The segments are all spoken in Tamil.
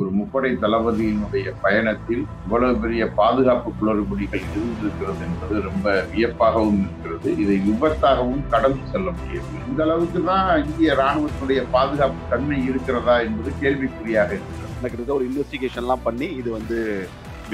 ஒரு முப்படை தளபதியினுடைய பயணத்தில் இவ்வளவு பெரிய பாதுகாப்பு குளறுபடிகள் இருந்திருக்கிறது என்பது ரொம்ப வியப்பாகவும் இருக்கிறது. இதை விபத்தாகவும் கடந்து செல்ல முடியாது இந்த அளவுக்கு தான் இந்திய ராணுவத்தினுடைய பாதுகாப்பு தன்மை இருக்கிறதா என்பது கேள்விக்குறியாக இருக்கிறது. கிட்டத்தட்ட ஒரு இன்வெஸ்டிகேஷன்லாம் பண்ணி இது வந்து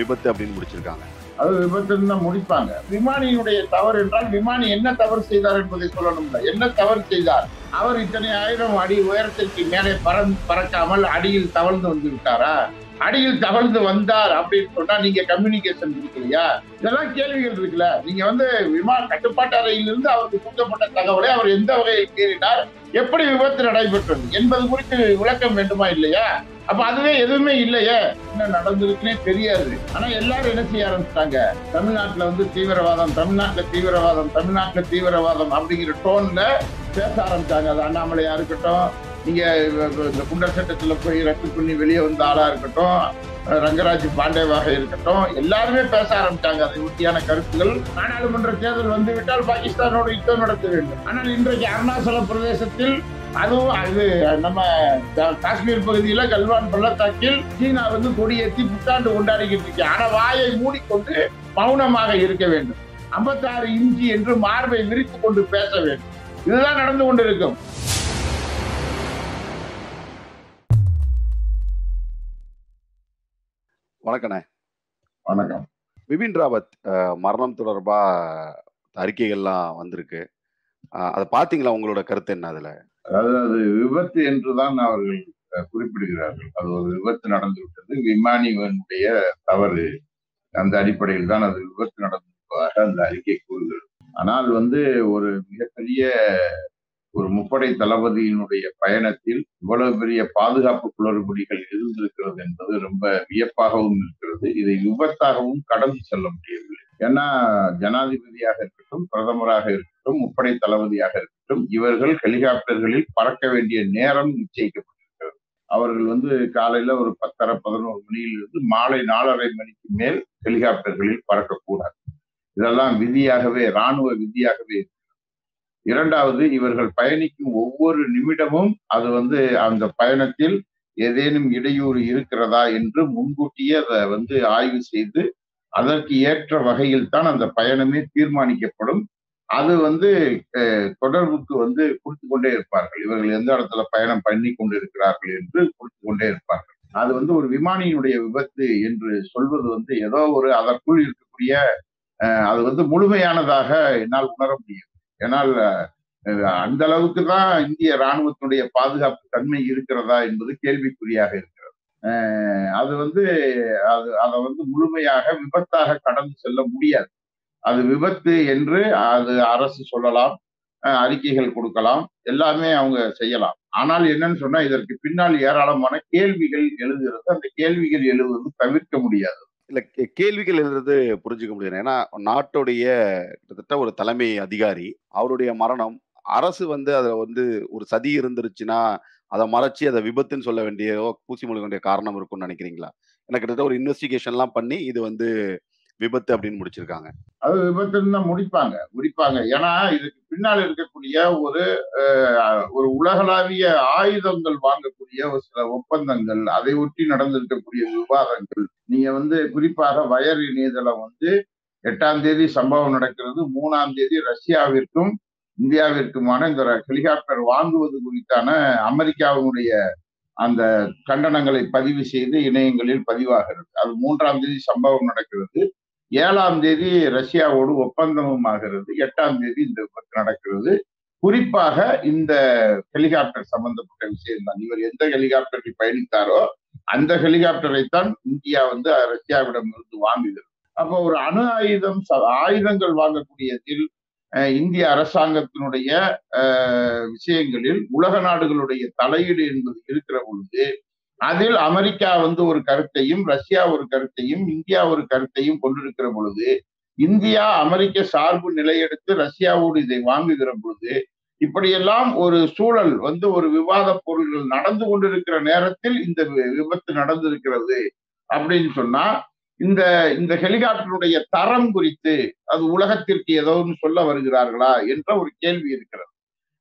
விபத்து அப்படின்னு முடிச்சிருக்காங்க. அது விபத்தில் தான் முடிப்பாங்க. விமானியினுடைய தவறு என்றால் விமானி என்ன தவறு செய்தார் என்பதை சொல்லணும்ல. என்ன தவறு செய்தார்? அவர் இத்தனை ஆயிரம் அடி உயரத்திற்கு மேலே பறந்து பறக்காமல் அடியில் தவழ்ந்து வந்து விட்டாரா? அடியில் தவழ்ந்து வந்தார் அப்படின்னு சொன்னா நீங்க கம்யூனிகேஷன் இருக்கலையா இதெல்லாம் கேள்விகள் இருக்குல்ல. நீங்க வந்து விமான கட்டுப்பாட்டு அறையிலிருந்து அவருக்கு கொடுக்கப்பட்ட தகவலை அவர் எந்த வகையில் மீறினார் எப்படி விபத்து நடைபெற்றது? என்பது குறித்து விளக்கம் வேண்டுமா இல்லையா? அப்ப அதுவே எதுவுமே இல்லையே? என்ன நடந்திருக்குன்னே தெரியாது. ஆனா எல்லாரும் என்ன செய்ய ஆரம்பிச்சிட்டாங்க? தமிழ்நாட்டுல வந்து தீவிரவாதம் தமிழ்நாட்டுல தீவிரவாதம் தமிழ்நாட்டுல தீவிரவாதம் அப்படிங்கிற டோன்ல பேச ஆரம்பிச்சாங்க. அது அண்ணாமலையா இருக்கட்டும் நீங்க இந்த குண்டர் சட்டத்துல போய் ரத்து பண்ணி வெளியே வந்த ஆளா இருக்கட்டும் ரங்கராஜ் பாண்டேவாக இருக்கட்டும் எல்லாருமே பேச ஆரம்பிச்சாங்க. அதை ஒட்டியான கருத்துகள் நாடாளுமன்ற தேர்தல் வந்துவிட்டால் பாகிஸ்தானோடு யுத்தம் நடத்த வேண்டும். ஆனால் இன்றைக்கு அருணாச்சல பிரதேசத்தில் அதுவும் அது நம்ம காஷ்மீர் பகுதியில கல்வான் பள்ளத்தாக்கில் சீனா வந்து கொடியேற்றி புத்தாண்டு கொண்டாடிக்கிட்டு இருக்கு. ஆனா வாயை மூடிக்கொண்டு மௌனமாக இருக்க வேண்டும். ஐம்பத்தாறு இன்ச்சி என்று மார்பை விரித்துக் கொண்டு பேச வேண்டும். இதுதான் நடந்து கொண்டிருக்கும். வணக்கண்ணே. வணக்கம். பிபின் ராவத் மரணம் தொடர்பா அறிக்கைகள்லாம் வந்திருக்கு. அதை பாத்தீங்களா? உங்களோட கருத்து என்ன அதுல? அதாவது அது விபத்து என்றுதான் அவர்கள் குறிப்பிடுகிறார்கள். அது ஒரு விபத்து நடந்து விட்டது விமானிவனுடைய தவறு. அந்த அடிப்படையில் தான் அது விபத்து நடந்திருப்பதாக அந்த அறிக்கை கூறுகிறது. ஆனால் வந்து ஒரு மிகப்பெரிய ஒரு முப்படை தளபதியினுடைய பயணத்தில் இவ்வளவு பெரிய பாதுகாப்பு குளறுபடிகள் இருந்திருக்கிறது என்பது ரொம்ப வியப்பாகவும் இருக்கிறது. இதை விபத்தாகவும் கடந்து செல்ல முடியவில்லை. ஏன்னா ஜனாதிபதியாக இருக்கட்டும் பிரதமராக இருக்கட்டும் முப்படை தளபதியாக இருக்கட்டும் இவர்கள் ஹெலிகாப்டர்களில் பறக்க வேண்டிய நேரம் நிச்சயிக்கப்பட்டிருக்கிறது. அவர்கள் வந்து காலையில ஒரு பத்தரை பதினோரு மணியிலிருந்து மாலை நாலரை மணிக்கு மேல் ஹெலிகாப்டர்களில் பறக்கக்கூடாது. இதெல்லாம் விதியாகவே இராணுவ விதியாகவே இருக்கிறது. இரண்டாவது இவர்கள் பயணிக்கும் ஒவ்வொரு நிமிடமும் அது வந்து அந்த பயணத்தில் ஏதேனும் இடையூறு இருக்கிறதா என்று முன்கூட்டியே அதை வந்து ஆய்வு செய்து அதற்கு ஏற்ற வகையில் தான் அந்த பயணமே தீர்மானிக்கப்படும். அது வந்து தொடர்புக்கு வந்து கொடுத்து கொண்டே இருப்பார்கள். இவர்கள் எந்த இடத்துல பயணம் பண்ணி கொண்டு இருக்கிறார்கள் என்று கொடுத்து கொண்டே இருப்பார்கள். அது வந்து ஒரு விமானியினுடைய விபத்து என்று சொல்வது வந்து ஏதோ ஒரு அதற்குள் இருக்கக்கூடிய அது வந்து முழுமையானதாக என்னால் உணர முடியும். ஏன்னால் அந்த அளவுக்கு தான் இந்திய ராணுவத்தினுடைய பாதுகாப்பு தன்மை இருக்கிறதா என்பது கேள்விக்குறியாக இருக்கிறது. அது வந்து அது அதை வந்து முழுமையாக விபத்தாக கடந்து செல்ல முடியாது. அது விபத்து என்று அது அரசு சொல்லலாம் அறிக்கைகள் கொடுக்கலாம் எல்லாமே அவங்க செய்யலாம். ஆனால் என்னன்னு சொன்னா இதற்கு பின்னால் ஏராளமான கேள்விகள் எழுதுகிறது. அந்த கேள்விகள் எழுதுவது தவிர்க்க முடியாது. இல்ல கே- கேள்விகள் எழுதுறது புரிஞ்சுக்க முடியாது. ஏன்னா நாட்டுடைய கிட்டத்தட்ட ஒரு தலைமை அதிகாரி அவருடைய மரணம் அரசு வந்து அதுல வந்து ஒரு சதி இருந்துருச்சுன்னா அதை மறைச்சி அதை விபத்துன்னு சொல்ல வேண்டிய பூசி மொழி வேண்டிய காரணம் இருக்கும்னு நினைக்கிறீங்களா? ஏன்னா கிட்டத்தட்ட ஒரு இன்வெஸ்டிகேஷன்லாம் பண்ணி இது வந்து விபத்து அப்படின்னு முடிச்சிருக்காங்க. அது விபத்துன்னு தான் முடிப்பாங்க முடிப்பாங்க. ஏன்னா இதுக்கு பின்னால் இருக்கக்கூடிய ஒரு ஒரு உலகளாவிய ஆயுதங்கள் வாங்கக்கூடிய ஒரு சில ஒப்பந்தங்கள் அதை ஒட்டி நடந்திருக்கக்கூடிய விவாதங்கள். நீங்க வந்து குறிப்பாக வயர் இணையதளம் வந்து எட்டாம் தேதி சம்பவம் நடக்கிறது மூணாம் தேதி ரஷ்யாவிற்கும் இந்தியாவிற்குமான இந்த ஹெலிகாப்டர் வாங்குவது குறித்தான அமெரிக்காவினுடைய அந்த கண்டனங்களை பதிவு செய்து இணையங்களில் பதிவாகிறது. அது மூன்றாம் தேதி சம்பவம் நடக்கிறது. ஏழாம் தேதி ரஷ்யாவோடு ஒப்பந்தமும் ஆகிறது எட்டாம் தேதி இந்த விபத்து நடக்கிறது. குறிப்பாக இந்த ஹெலிகாப்டர் சம்பந்தப்பட்ட விஷயம் தான் இவர் எந்த ஹெலிகாப்டரில் பயணித்தாரோ அந்த ஹெலிகாப்டரை தான் இந்தியா வந்து ரஷ்யாவிடம் இருந்து வாங்குகிறது. அப்போ ஒரு அணு ஆயுதம் ச- ஆயுதங்கள் வாங்கக்கூடியதில் இந்திய அரசாங்கத்தினுடைய விஷயங்களில் உலக நாடுகளுடைய தலையீடு என்பது இருக்கிற பொழுது அதில் அமெரிக்கா வந்து ஒரு கருத்தையும் ரஷ்யா ஒரு கருத்தையும் இந்தியா ஒரு கருத்தையும் கொண்டிருக்கிற பொழுது இந்தியா அமெரிக்க சார்பு நிலையெடுத்து ரஷ்யாவோடு இதை வாங்குகிற பொழுது இப்படியெல்லாம் ஒரு சூழல் வந்து ஒரு விவாத பொருள்கள் நடந்து கொண்டிருக்கிற நேரத்தில் இந்த விபத்து நடந்திருக்கிறது அப்படின்னு சொன்னா இந்த இந்த ஹெலிகாப்டருடைய தரம் குறித்து அது உலகத்திற்கு ஏதோன்னு சொல்ல வருகிறார்களா என்ற ஒரு கேள்வி இருக்கிறது.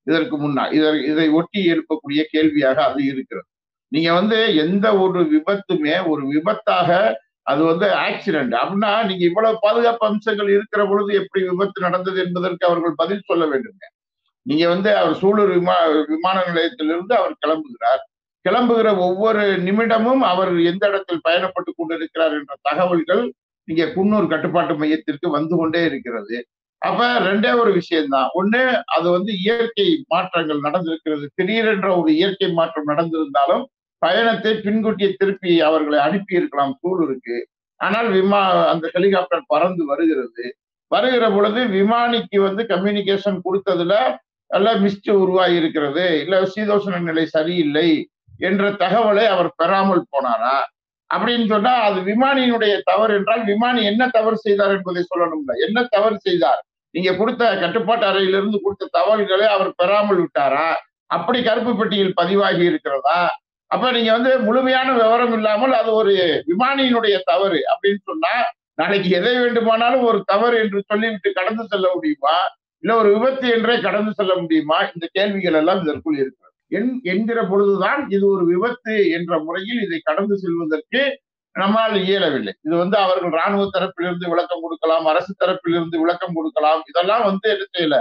இதற்கு முன்னா இதை இதை ஒட்டி எழுப்பக்கூடிய கேள்வியாக அது இருக்கிறது. நீங்க வந்து எந்த ஒரு விபத்துமே ஒரு விபத்தாக அது வந்து ஆக்சிடென்ட் அப்படின்னா நீங்க இவ்வளவு பாதுகாப்பு அம்சங்கள் இருக்கிற பொழுது எப்படி விபத்து நடந்தது என்பதற்கு அவர்கள் பதில் சொல்ல வேண்டுங்க. நீங்க வந்து அவர் சூலூர் விமா விமான நிலையத்திலிருந்து அவர் கிளம்புகிறார். கிளம்புகிற ஒவ்வொரு நிமிடமும் அவர் எந்த இடத்தில் பயணப்பட்டு கொண்டிருக்கிறார் என்ற தகவல்கள் நீங்க குன்னூர் கட்டுப்பாட்டு மையத்திற்கு வந்து கொண்டே இருக்கிறது. அப்ப ரெண்டே ஒரு விஷயம்தான். ஒண்ணு அது வந்து இயற்கை மாற்றங்கள் நடந்திருக்கிறது. திடீரென்ற ஒரு இயற்கை மாற்றம் நடந்திருந்தாலும் பயணத்தை பின்கூட்டிய திருப்பி அவர்களை அனுப்பி இருக்கலாம் சூழலுக்கு ஆனால் விமா அந்த ஹெலிகாப்டர் பறந்து வருகிறது. வருகிற பொழுது விமானிக்கு வந்து கம்யூனிகேஷன் கொடுத்ததுல நல்ல மிஸ்ட் உருவாகி இருக்கிறது. இல்ல சீதோஷண நிலை சரியில்லை என்ற தகவலை அவர் பெறாமல் போனாரா? அப்படின்னு சொன்னா அது விமானியினுடைய தவறு என்றால் விமானி என்ன தவறு செய்தார் என்பதை சொல்லணும்ல. என்ன தவறு செய்தார்? நீங்க கொடுத்த கட்டுப்பாட்டு அறையிலிருந்து கொடுத்த தகவல்களை அவர் பெறாமல் விட்டாரா? அப்படி கருப்பு பெட்டியில் பதிவாகி இருக்கிறதா? அப்ப நீங்க வந்து முழுமையான விவரம் இல்லாமல் அது ஒரு விமானியினுடைய தவறு அப்படின்னு சொன்னா நாளைக்கு எதை வேண்டுமானாலும் ஒரு தவறு என்று சொல்லிவிட்டு கடந்து செல்ல முடியுமா? இல்ல ஒரு விபத்து என்றே கடந்து செல்ல முடியுமா? இந்த கேள்விகள் எல்லாம் இதற்குள் இருக்கிறது. என் என்கிற பொழுதுதான் இது ஒரு விபத்து என்ற முறையில் இதை கடந்து செல்வதற்கு நம்மால் இயலவில்லை. இது வந்து அவர்கள் இராணுவ தரப்பிலிருந்து விளக்கம் கொடுக்கலாம் அரசு தரப்பிலிருந்து விளக்கம் கொடுக்கலாம். இதெல்லாம் வந்து என்ன செய்யல?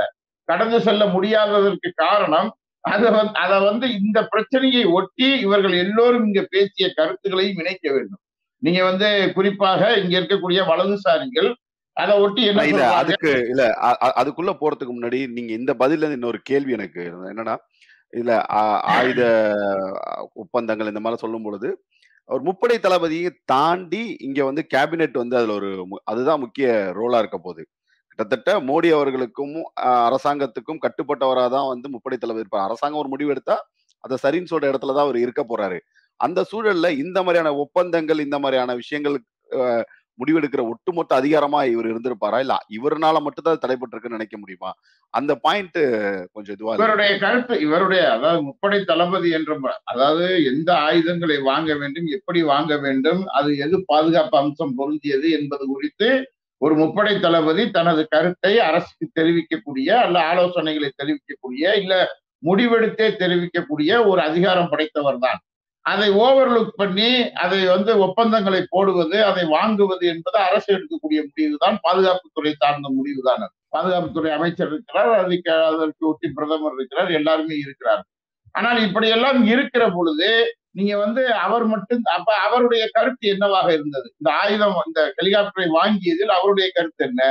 கடந்து செல்ல முடியாததற்கு காரணம் அதை வந்து அதை வந்து இந்த பிரச்சனையை ஒட்டி இவர்கள் எல்லோரும் இங்க பேசிய கருத்துக்களையும் இணைக்க வேண்டும் நீங்க வந்து குறிப்பாக இங்க இருக்கக்கூடிய வலதுசாரிகள் அதை ஒட்டி என்ன அதுக்கு இல்ல அதுக்குள்ள போறதுக்கு முன்னாடி நீங்க இந்த இருந்து இன்னொரு கேள்வி எனக்கு. என்னன்னா இல்ல ஆ- ஆயுத ஒப்பந்தங்கள் இந்த மாதிரி சொல்லும் பொழுது ஒரு முப்படை தளபதியை தாண்டி இங்க வந்து கேபினெட் வந்து அதுல ஒரு அதுதான் முக்கிய ரோலா இருக்க போகுது கிட்டத்தட்ட மோடி அவர்களுக்கும் அரசாங்கத்துக்கும் கட்டுப்பட்டவராக தான் வந்து முப்படை தளபதி இருப்பார். அரசாங்கம் ஒரு முடிவு எடுத்தா அதை சரின்னு சொல்ற இடத்துல தான் அவர் இருக்க போறாரு. அந்த சூழல்ல இந்த மாதிரியான ஒப்பந்தங்கள் இந்த மாதிரியான விஷயங்கள் முடிவெடுக்கிற ஒட்டுமொத்த அதிகாரமா இவர் இருந்திருப்பாரா? இல்ல இவருனால மட்டும்தான் தடைபட்டிருக்குன்னு தடைப்பட்டிருக்குன்னு நினைக்க முடியுமா? அந்த பாயிண்ட் கொஞ்சம் இதுவா இவருடைய கருத்து இவருடைய அதாவது முப்படை தளபதி என்ற அதாவது எந்த ஆயுதங்களை வாங்க வேண்டும் எப்படி வாங்க வேண்டும் அது எது பாதுகாப்பு அம்சம் பொருந்தியது என்பது குறித்து ஒரு முப்படை தளபதி தனது கருத்தை அரசுக்கு தெரிவிக்கக்கூடிய அல்ல ஆலோசனைகளை தெரிவிக்கக்கூடிய இல்ல முடிவெடுத்தே தெரிவிக்கக்கூடிய ஒரு அதிகாரம் படைத்தவர் தான் அதை ஓவர்லுக் பண்ணி அதை வந்து ஒப்பந்தங்களை போடுவது அதை வாங்குவது என்பது அரசு எடுக்கக்கூடிய முடிவு தான் பாதுகாப்புத்துறை சார்ந்த முடிவு தான் பாதுகாப்புத்துறை அமைச்சர் இருக்கிறார் அதுக்கு அதற்கு ஒட்டி பிரதமர் இருக்கிறார் எல்லாருமே இருக்கிறார் ஆனால் இப்படியெல்லாம் இருக்கிற பொழுது நீங்க வந்து அவர் மட்டும் அப்ப அவருடைய கருத்து என்னவாக இருந்தது? இந்த ஆயுதம் இந்த ஹெலிகாப்டரை வாங்கியதில் அவருடைய கருத்து என்ன?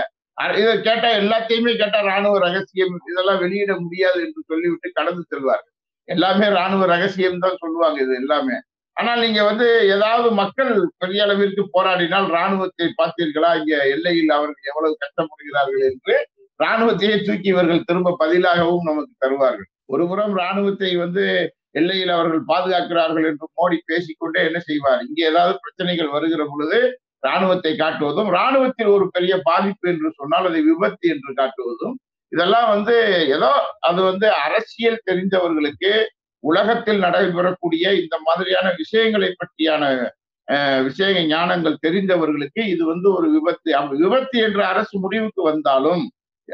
இதை கேட்டா எல்லாத்தையுமே கேட்டா ராணுவ ரகசியம் இதெல்லாம் வெளியிட முடியாது என்று சொல்லிவிட்டு கடந்து செல்வார்கள். எல்லாமே ராணுவ ரகசியம் தான் சொல்லுவாங்க இது எல்லாமே. ஆனால் நீங்க வந்து ஏதாவது மக்கள் பெரிய அளவிற்கு போராடினால் ராணுவத்தை பார்த்தீர்களா? இங்க எல்லையில் அவர்கள் எவ்வளவு கஷ்டப்படுகிறார்கள் என்று ராணுவத்தையே தூக்கி இவர்கள் திரும்ப பதிலாகவும் நமக்கு தருவார்கள். ஒருபுறம் ராணுவத்தை வந்து எல்லையில் அவர்கள் பாதுகாக்கிறார்கள் என்று மோடி பேசிக்கொண்டே என்ன செய்வார்? இங்கே ஏதாவது பிரச்சனைகள் வருகிற பொழுது ராணுவத்தை காட்டுவதும் ராணுவத்தில் ஒரு பெரிய பாதிப்பு என்று சொன்னால் அதை விபத்து என்று காட்டுவதும் இதெல்லாம் வந்து ஏதோ அது வந்து அரசியல் தெரிந்தவர்களுக்கு உலகத்தில் நடைபெறக்கூடிய இந்த மாதிரியான விஷயங்களை பற்றியான அஹ், விஷய ஞானங்கள் தெரிந்தவர்களுக்கு இது வந்து ஒரு விபத்து. விபத்து என்ற அரசு முடிவுக்கு வந்தாலும்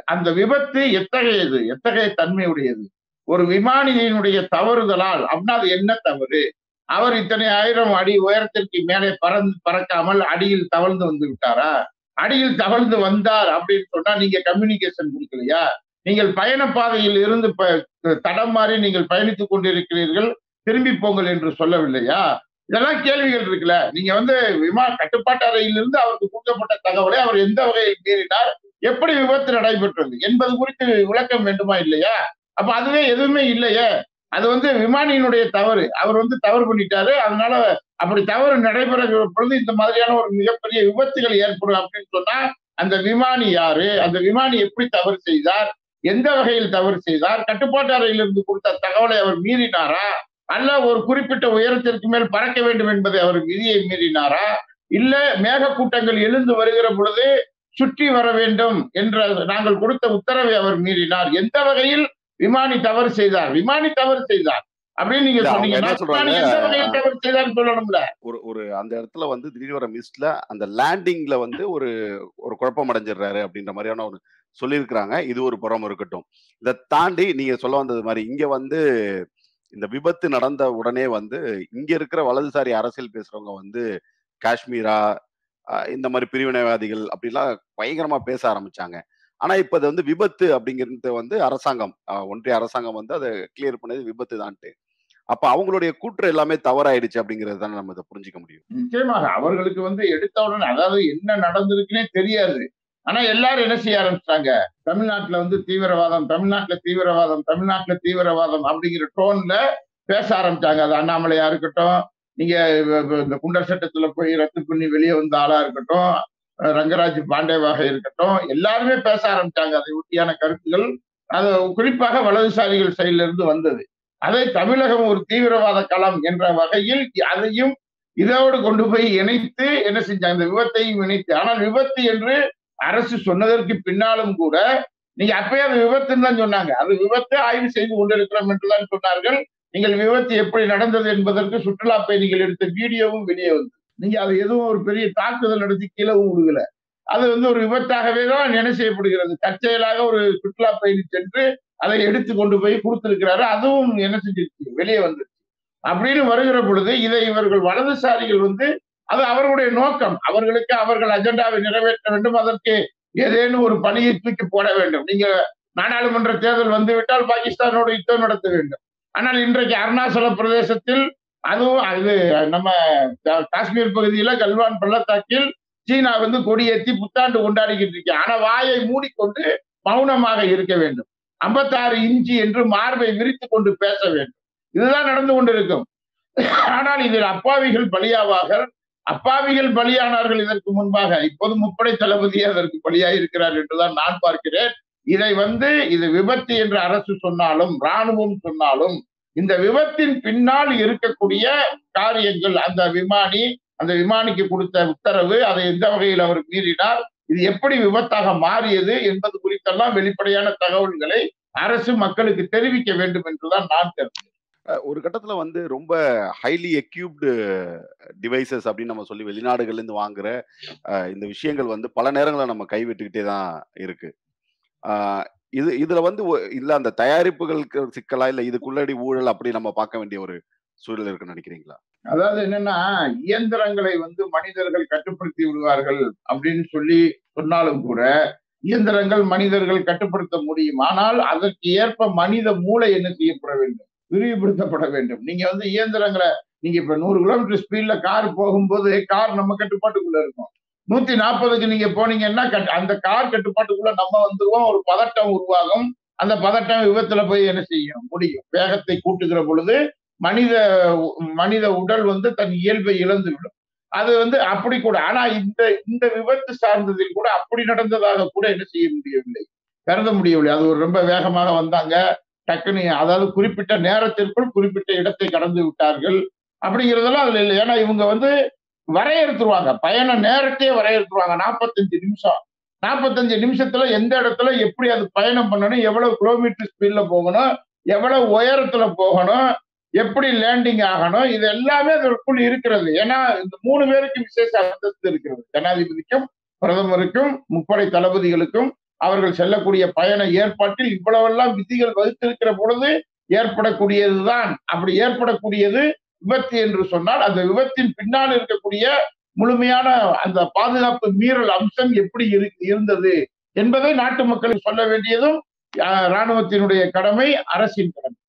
அந்த விபத்து எத்தகையது? எத்தகைய தன்மையுடையது? ஒரு விமானியினுடைய தவறுதலால் அப்படின்னா அது என்ன தவறு? அவர் இத்தனை ஆயிரம் அடி உயரத்திற்கு மேலே பறந்து பறக்காமல் அடியில் தவழ்ந்து வந்து விட்டாரா? அடியில் தவழ்ந்து வந்தார் அப்படின்னு சொன்னா நீங்க கம்யூனிகேஷன் கொடுக்கலையா? நீங்கள் பயண பாதையில் இருந்து ப- தடம் மாறி நீங்கள் பயணித்துக் கொண்டிருக்கிறீர்கள் திரும்பி போங்கள் என்று சொல்லவில்லையா? இதெல்லாம் கேள்விகள் இருக்குல்ல. நீங்க வந்து விமான கட்டுப்பாட்டு அறையிலிருந்து அவருக்கு கொடுக்கப்பட்ட தகவலை அவர் எந்த வகையில் மீறினார்? எப்படி விபத்து நடைபெற்றது? என்பது குறித்து விளக்கம் வேண்டுமா இல்லையா? அப்ப அதுவே எதுவுமே இல்லையே? அது வந்து விமானியினுடைய தவறு. அவர் வந்து தவறு பண்ணிட்டாரு. அதனால அப்படி தவறு நடைபெற பொழுது இந்த மாதிரியான ஒரு மிகப்பெரிய விபத்துகள் ஏற்படும் அப்படின்னு சொன்னா அந்த விமானி யாரு? அந்த விமானி எப்படி தவறு செய்தார்? எந்த வகையில் தவறு செய்தார்? கட்டுப்பாட்டு அறையிலிருந்து கொடுத்த தகவலை அவர் மீறினாரா? அல்ல ஒரு குறிப்பிட்ட உயரத்திற்கு மேல் பறக்க வேண்டும் என்பதை அவர் விதியை மீறினாரா? இல்ல மேகக்கூட்டங்கள் எழுந்து வருகிற பொழுது சுற்றி வர வேண்டும் என்ற நாங்கள் கொடுத்த உத்தரவை அவர் மீறினார். எந்த வகையில் விமானி தவறு செய்தார். விமானி தவறு செய்தார். அப்படின்னு நீங்க சொல்லணும்ல? ஒரு ஒரு அந்த இடத்துல வந்து திடீர்னு வர மிஸ்ல அந்த லேண்டிங்ல வந்து ஒரு ஒரு குழப்பம் அடைஞ்சிடுறாரு அப்படின்ற மாதிரியான ஒரு சொல்லியிருக்கிறாங்க. இது ஒரு புறம் இருக்கட்டும். இதை தாண்டி நீங்க சொல்ல வந்தது மாதிரி இங்க வந்து இந்த விபத்து நடந்த உடனே வந்து இங்க இருக்கிற வலதுசாரி அரசியல் பேசுறவங்க வந்து காஷ்மீரா இந்த மாதிரி பிரிவினைவாதிகள் அப்படிலாம் பயங்கரமா பேச ஆரம்பிச்சாங்க. ஆனா இப்ப அது வந்து விபத்து அப்படிங்கிறது வந்து அரசாங்கம் ஒன்றிய அரசாங்கம் வந்து அதை கிளியர் பண்ணது விபத்து தான்ட்டு. அப்ப அவங்களுடைய கூற்று எல்லாமே தவறாயிடுச்சு அப்படிங்கிறது தானே நம்ம இதை புரிஞ்சுக்க முடியும். நிச்சயமாக அவர்களுக்கு வந்து எடுத்த உடனே அதாவது என்ன நடந்திருக்குன்னே தெரியாது. ஆனா எல்லாரும் என்ன செய்ய ஆரம்பிச்சிட்டாங்க? தமிழ்நாட்டுல வந்து தீவிரவாதம் தமிழ்நாட்டுல தீவிரவாதம் தமிழ்நாட்டுல தீவிரவாதம் அப்படிங்கிற டோன்ல பேச ஆரம்பிச்சாங்க. அது அண்ணாமலையா இருக்கட்டும் நீங்க இந்த குண்டர் சட்டத்துல போய் ரத்து பண்ணி வெளியே வந்த ஆளா இருக்கட்டும் ரங்கராஜ் பாண்டேவாக இருக்கட்டும் எல்லாருமே பேச ஆரம்பிச்சாங்க அதை ஒட்டியான கருத்துகள் அது குறிப்பாக வலதுசாரிகள் சைடுல இருந்து வந்தது. அதை தமிழகம் ஒரு தீவிரவாத களம் என்ற வகையில் அதையும் இதோடு கொண்டு போய் இணைத்து என்ன செஞ்சாங்க? இந்த விபத்தையும் இணைத்து. ஆனால் விபத்து என்று அரசு சொன்னதற்கு பின்னாலும் கூட நீங்க அப்பயே அது விபத்துன்னு தான் சொன்னாங்க. அது விபத்தை ஆய்வு செய்து கொண்டிருக்கிறோம் என்றுதான் சொன்னார்கள். நீங்கள் விபத்து எப்படி நடந்தது என்பதற்கு சுற்றுலா பயணிகள் எடுத்த வீடியோவும் வெளியே வந்தது. நீங்க அது எதுவும் ஒரு பெரிய தாக்குதல் நடத்தி கீழவும் விடுகல அது வந்து ஒரு விபத்தாகவே தான் என்ன செய்யப்படுகிறது. தற்செயலாக ஒரு சுற்றுலா பயணி சென்று அதை எடுத்து கொண்டு போய் கொடுத்திருக்கிறாரு. அதுவும் என்ன செஞ்சிருச்சு? வெளியே வந்துருச்சு. அப்படின்னு வருகிற பொழுது இதை இவர்கள் வலதுசாரிகள் வந்து அது அவர்களுடைய நோக்கம். அவர்களுக்கு அவர்கள் அஜெண்டாவை நிறைவேற்ற வேண்டும். அதற்கு ஏதேனும் ஒரு பணியை தூக்கி போட வேண்டும். நீங்க நாடாளுமன்ற தேர்தல் வந்துவிட்டால் பாகிஸ்தானோடு யுத்தம் நடத்த வேண்டும். ஆனால் இன்றைக்கு அருணாச்சல பிரதேசத்தில் அதுவும் அது நம்ம கா- காஷ்மீர் பகுதியில கல்வான் பள்ளத்தாக்கில் சீனா வந்து கொடியேற்றி புத்தாண்டு கொண்டாடிக்கிட்டு இருக்கு. ஆனா வாயை மூடிக்கொண்டு மௌனமாக இருக்க வேண்டும். ஐம்பத்தாறு இன்ச்சு என்று மார்பை விரித்து கொண்டு பேச வேண்டும். இதுதான் நடந்து கொண்டிருக்கும். ஆனால் இதில் அப்பாவிகள் பலியாவாக அப்பாவிகள் பலியானார்கள் இதற்கு முன்பாக. இப்போது முப்படை தளபதி அதற்கு பலியாக இருக்கிறார் என்றுதான் நான் பார்க்கிறேன். இதை வந்து இது விபத்து என்று அரசு சொன்னாலும் ராணுவம் சொன்னாலும் இந்த விபத்தின் பின்னால் இருக்கக்கூடிய காரியங்கள் அந்த விமானி அந்த விமானிக்கு கொடுத்த உத்தரவு அதை எந்த வகையில் அவர் மீறினார் இது எப்படி விபத்தாக மாறியது என்பது குறித்தெல்லாம் வெளிப்படையான தகவல்களை அரசு மக்களுக்கு தெரிவிக்க வேண்டும் என்றுதான் நான் கருதுகிறேன் ஒரு கட்டத்துல வந்து ரொம்ப ஹைலி எக்யூப்டு டிவைசஸ் அப்படின்னு நம்ம சொல்லி வெளிநாடுகள்லேருந்து வாங்குற இந்த விஷயங்கள் வந்து பல நேரங்களில் நம்ம கைவிட்டுக்கிட்டே தான் இருக்கு. இது இதுல வந்து இல்ல அந்த தயாரிப்புகளுக்கு சிக்கலா இல்ல இதுக்குள்ளடி ஊழல் அப்படி நம்ம பார்க்க வேண்டிய ஒரு சூழல் இருக்குன்னு நினைக்கிறீங்களா? அதாவது என்னன்னா இயந்திரங்களை வந்து மனிதர்கள் கட்டுப்படுத்தி விடுவார்கள் அப்படின்னு சொல்லி சொன்னாலும் கூட இயந்திரங்கள் மனிதர்கள் கட்டுப்படுத்த முடியும். ஆனால் அதற்கு ஏற்ப மனித மூளை என்ன செய்யப்பட வேண்டும்? விரிவுபடுத்தப்பட வேண்டும். நீங்க வந்து இயந்திரங்களை நீங்க இப்ப நூறு கிலோமீட்டர் ஸ்பீட்ல கார் போகும்போது கார் நம்ம கட்டுப்பாட்டுக்குள்ள இருக்கும். நூத்தி நாற்பதுக்கு நீங்க போனீங்கன்னா கட்- அந்த கார் கட்டுப்பாட்டுக்குள்ள நம்ம வந்துருவோம். ஒரு பதட்டம் உருவாகும். அந்த பதட்டம் விபத்துல போய் என்ன செய்யும்? முடியும். வேகத்தை கூட்டுகிற பொழுது மனித மனித உடல் வந்து தன் இயல்பை இழந்து விடும் அது வந்து அப்படி கூட ஆனா இந்த இந்த விபத்து சார்ந்ததில் கூட அப்படி நடந்ததாக கூட என்ன செய்ய முடியவில்லை. கருத முடியவில்லை. அது ஒரு ரொம்ப வேகமாக வந்தாங்க. டக்குன்னு அதாவது குறிப்பிட்ட நேரத்திற்குள் குறிப்பிட்ட இடத்தை கடந்து விட்டார்கள். அப்படிங்கிறதெல்லாம் அதுல இல்லை. ஏன்னா இவங்க வந்து வரையறுத்துருவாங்க. பயண நேரத்தையே வரையறுத்துருவாங்க. நாற்பத்தஞ்சு நிமிஷம். நாற்பத்தஞ்சு நிமிஷத்துல எந்த இடத்துல எப்படி அது பயணம் பண்ணணும் எவ்வளவு கிலோமீட்டர் ஸ்பீட்ல போகணும் எவ்வளவு உயரத்துல போகணும் எப்படி லேண்டிங் ஆகணும் இது எல்லாமே அதற்குள் இருக்கிறது. ஏன்னா இந்த மூணு பேருக்கு விசேஷ அந்தஸ்து இருக்கிறது. ஜனாதிபதிக்கும் பிரதமருக்கும் முப்படை தளபதிகளுக்கும் அவர்கள் செல்லக்கூடிய பயண ஏற்பாட்டில் இவ்வளவெல்லாம் விதிகள் வகுத்திருக்கிற பொழுது ஏற்படக்கூடியதுதான். அப்படி ஏற்படக்கூடியது விபத்து என்று சொன்னால் அந்த விபத்தின் பின்னால் இருக்கக்கூடிய முழுமையான அந்த பாதுகாப்பு மீறல் அம்சம் எப்படி இரு- இருந்தது என்பதை நாட்டு மக்களுக்கு சொல்ல வேண்டியதும் அஹ், ராணுவத்தினுடைய கடமை அரசின் கடமை.